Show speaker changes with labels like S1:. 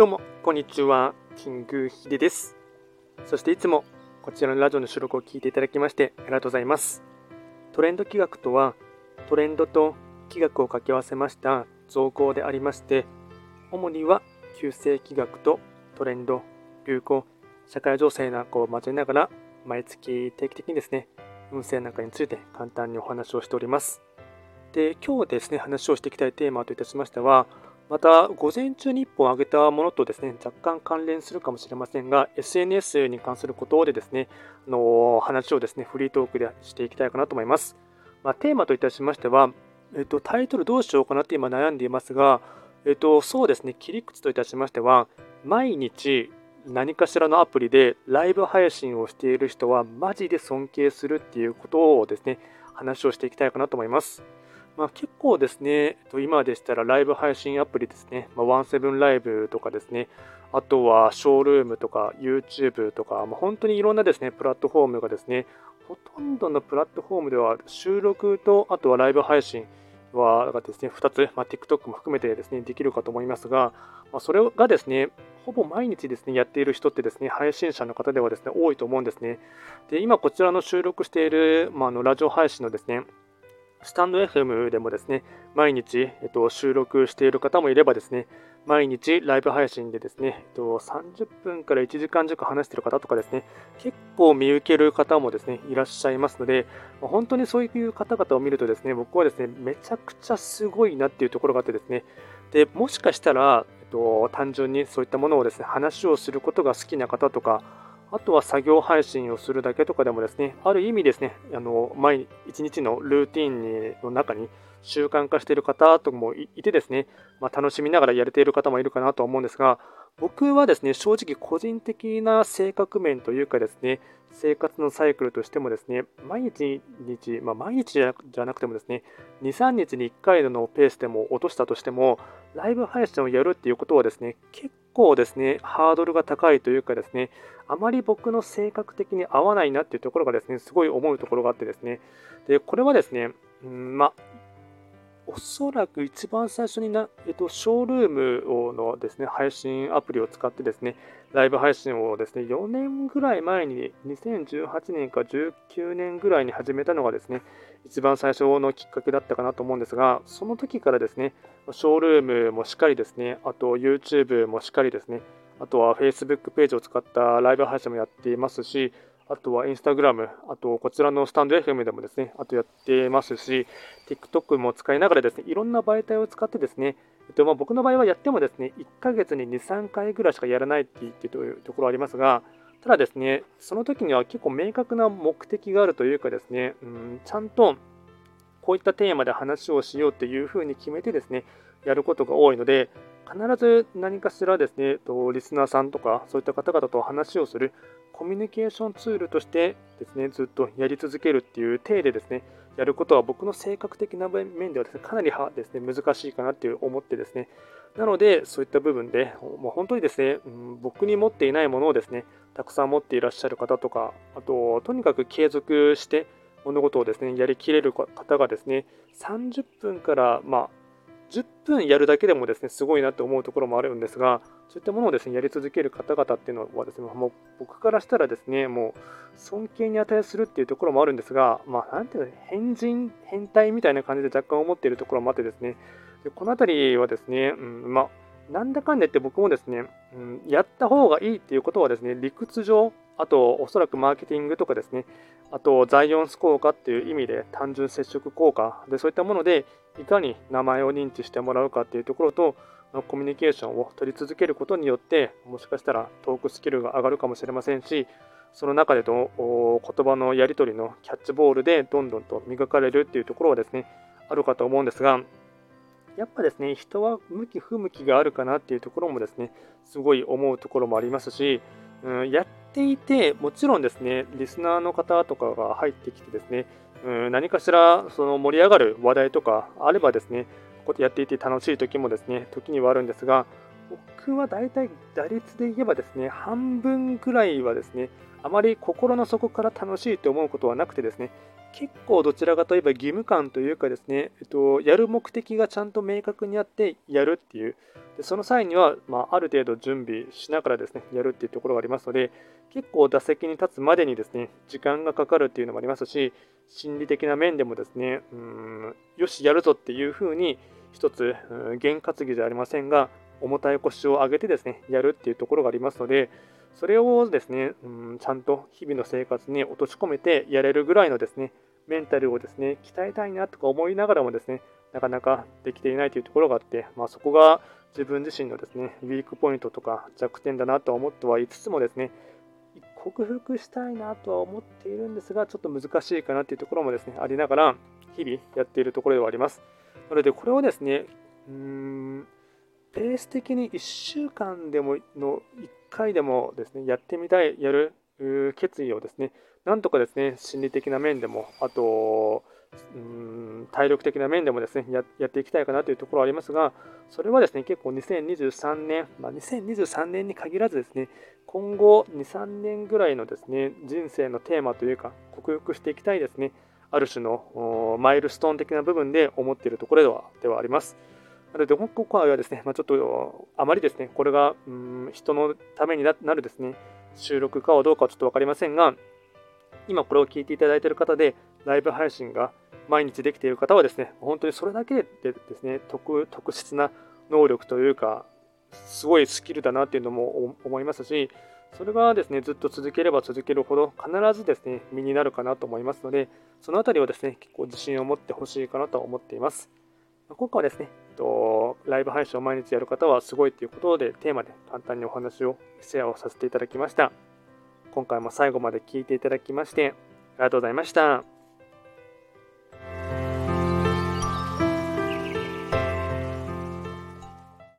S1: どうも、こんにちは。キングヒデです。そしていつもこちらのラジオの収録を聞いていただきましてありがとうございます。トレンド企画とは、トレンドと企画を掛け合わせました造語でありまして、主には旧世企画とトレンド、流行、社会情勢なんかを交えながら、毎月定期的にですね、運勢なんかについて簡単にお話をしております。で、今日ですね、話をしていきたいテーマといたしましては、また、午前中に1本上げたものとですね、若干関連するかもしれませんが、SNS に関することでですね、あの話をですね、フリートークでしていきたいかなと思います。まあ、テーマといたしましては、えっと、タイトルどうしようかなって今悩んでいますが、えっと、そうですね、切り口といたしましては、毎日何かしらのアプリでライブ配信をしている人はマジで尊敬するっていうことをですね、話をしていきたいかなと思います。まあ、結構ですね、今でしたらライブ配信アプリですね、まあ、ワンセブンライブとかですね、あとはショールームとか YouTube とか、まあ、本当にいろんなですね、プラットフォームがですね、ほとんどのプラットフォームでは収録と、あとはライブ配信はですね、2つ、まあ、TikTok も含めてですね、できるかと思いますが、まあ、それがですね、ほぼ毎日ですね、やっている人ってですね、配信者の方ではですね、多いと思うんですね。で、今こちらの収録している、まあ、のラジオ配信のですね、スタンド FM でもですね、毎日、えっと、収録している方もいればですね、毎日ライブ配信でですね、えっと、30分から1時間弱話している方とかですね、結構見受ける方もですね、いらっしゃいますので、本当にそういう方々を見るとですね、僕はですね、めちゃくちゃすごいなっていうところがあってですね、で、もしかしたら、えっと、単純にそういったものをですね、話をすることが好きな方とか、あとは作業配信をするだけとかでもですね、ある意味ですね、あの毎日日のルーティンの中に習慣化している方とかもいてですね、まあ、楽しみながらやれている方もいるかなと思うんですが、僕はですね、正直個人的な性格面というかですね、生活のサイクルとしてもですね、毎日、日まあ、毎日じゃなくてもですね、2、3日に1回のペースでも落としたとしても、ライブ配信をやるっていうことはですね、結構ですね、ハードルが高いというかですね、あまり僕の性格的に合わないなっていうところがですね、すごい思うところがあってですね、で、これはですね、うん、ま、おそらく一番最初にな、えっと、ショールームのですね、配信アプリを使ってですね、ライブ配信をですね、4年ぐらい前に、2018年か19年ぐらいに始めたのがですね、一番最初のきっかけだったかなと思うんですが、その時からですね、ショールームもしっかりですね、あと YouTube もしっかりですね、あとは Facebook ページを使ったライブ配信もやっていますし、あとはインスタグラム、あとこちらのスタンド FM でもですね、あとやってますし、TikTok も使いながらですね、いろんな媒体を使ってですね、とまあ、僕の場合はやってもですね、1ヶ月に2、3回ぐらいしかやらないって言ってというところありますが、ただですね、その時には結構明確な目的があるというかですね、うん、ちゃんとこういったテーマで話をしようっていうふうに決めてですね、やることが多いので、必ず何かしらですね、とリスナーさんとかそういった方々と話をするコミュニケーションツールとしてですね、ずっとやり続けるっていう体でですね、やることは僕の性格的な面ではですね、かなりですね、難しいかなっていう思ってですね、なので、そういった部分で、もう本当にですね、うん、僕に持っていないものをですね、たくさん持っていらっしゃる方とか、あと、とにかく継続して物事をですね、やりきれる方がですね、30分から、まあ、10分やるだけでもですね、すごいなと思うところもあるんですが、そういったものをですね、やり続ける方々っていうのはですね、もう僕からしたらですね、もう尊敬に値するっていうところもあるんですが、まあ、なんていうの、変人、変態みたいな感じで若干思っているところもあってですね、でこの辺りはですね、うん、まあ、なんだかんだ言って僕もですね、うん、やった方がいいっていうことはですね、理屈上、あとおそらくマーケティングとかですね、あとザイオンス効果っていう意味で単純接触効果でそういったものでいかに名前を認知してもらうかっていうところとコミュニケーションを取り続けることによってもしかしたらトークスキルが上がるかもしれませんしその中での言葉のやり取りのキャッチボールでどんどんと磨かれるっていうところはですねあるかと思うんですがやっぱですね人は向き不向きがあるかなっていうところもですねすごい思うところもありますし、うん、やっていてもちろんですねリスナーの方とかが入ってきてですねうん何かしらその盛り上がる話題とかあればですねやっていて楽しい時もですね、時にはあるんですが、僕は大体打率で言えばですね、半分くらいはですね、あまり心の底から楽しいと思うことはなくてですね、結構どちらかといえば義務感というかですね、えっと、やる目的がちゃんと明確にあってやるっていう、でその際には、まあ、ある程度準備しながらですね、やるっていうところがありますので、結構打席に立つまでにですね、時間がかかるっていうのもありますし、心理的な面でもですね、うん、よし、やるぞっていうふうに、一つ、験担ぎじゃありませんが、重たい腰を上げてですね、やるっていうところがありますので、それをですね、うん、ちゃんと日々の生活に落とし込めてやれるぐらいのですね、メンタルをですね、鍛えたいなとか思いながらもですね、なかなかできていないというところがあって、まあ、そこが自分自身のですね、ウィークポイントとか弱点だなとは思ってはいつつもですね、克服したいなとは思っているんですが、ちょっと難しいかなというところもですね、ありながら、日々やっているところではあります。なので、これをですね、うーん、ペース的に1週間でもの1回でもですね、やってみたい、やる決意をですね、なんとかですね、心理的な面でも、あと、うん体力的な面でもですねや、やっていきたいかなというところはありますが、それはですね、結構2023年、まあ、2023年に限らずですね、今後2、3年ぐらいのですね、人生のテーマというか、克服していきたいですね、ある種のマイルストーン的な部分で思っているところではではあります。なので、今回はですね、まあ、ちょっとあまりですね、これがうん人のためになるですね、収録かはどうかはちょっと分かりませんが、今これを聞いていただいている方で、ライブ配信が毎日できている方はですね、本当にそれだけでですね、特特質な能力というか、すごいスキルだなっていうのも思いますし、それがですね、ずっと続ければ続けるほど必ずですね、身になるかなと思いますので、そのあたりをですね、結構自信を持ってほしいかなと思っています。今回はですね、と、ライブ配信を毎日やる方はすごいということで、テーマで簡単にお話を、シェアをさせていただきました。今回も最後まで聞いていただきまして、ありがとうございました。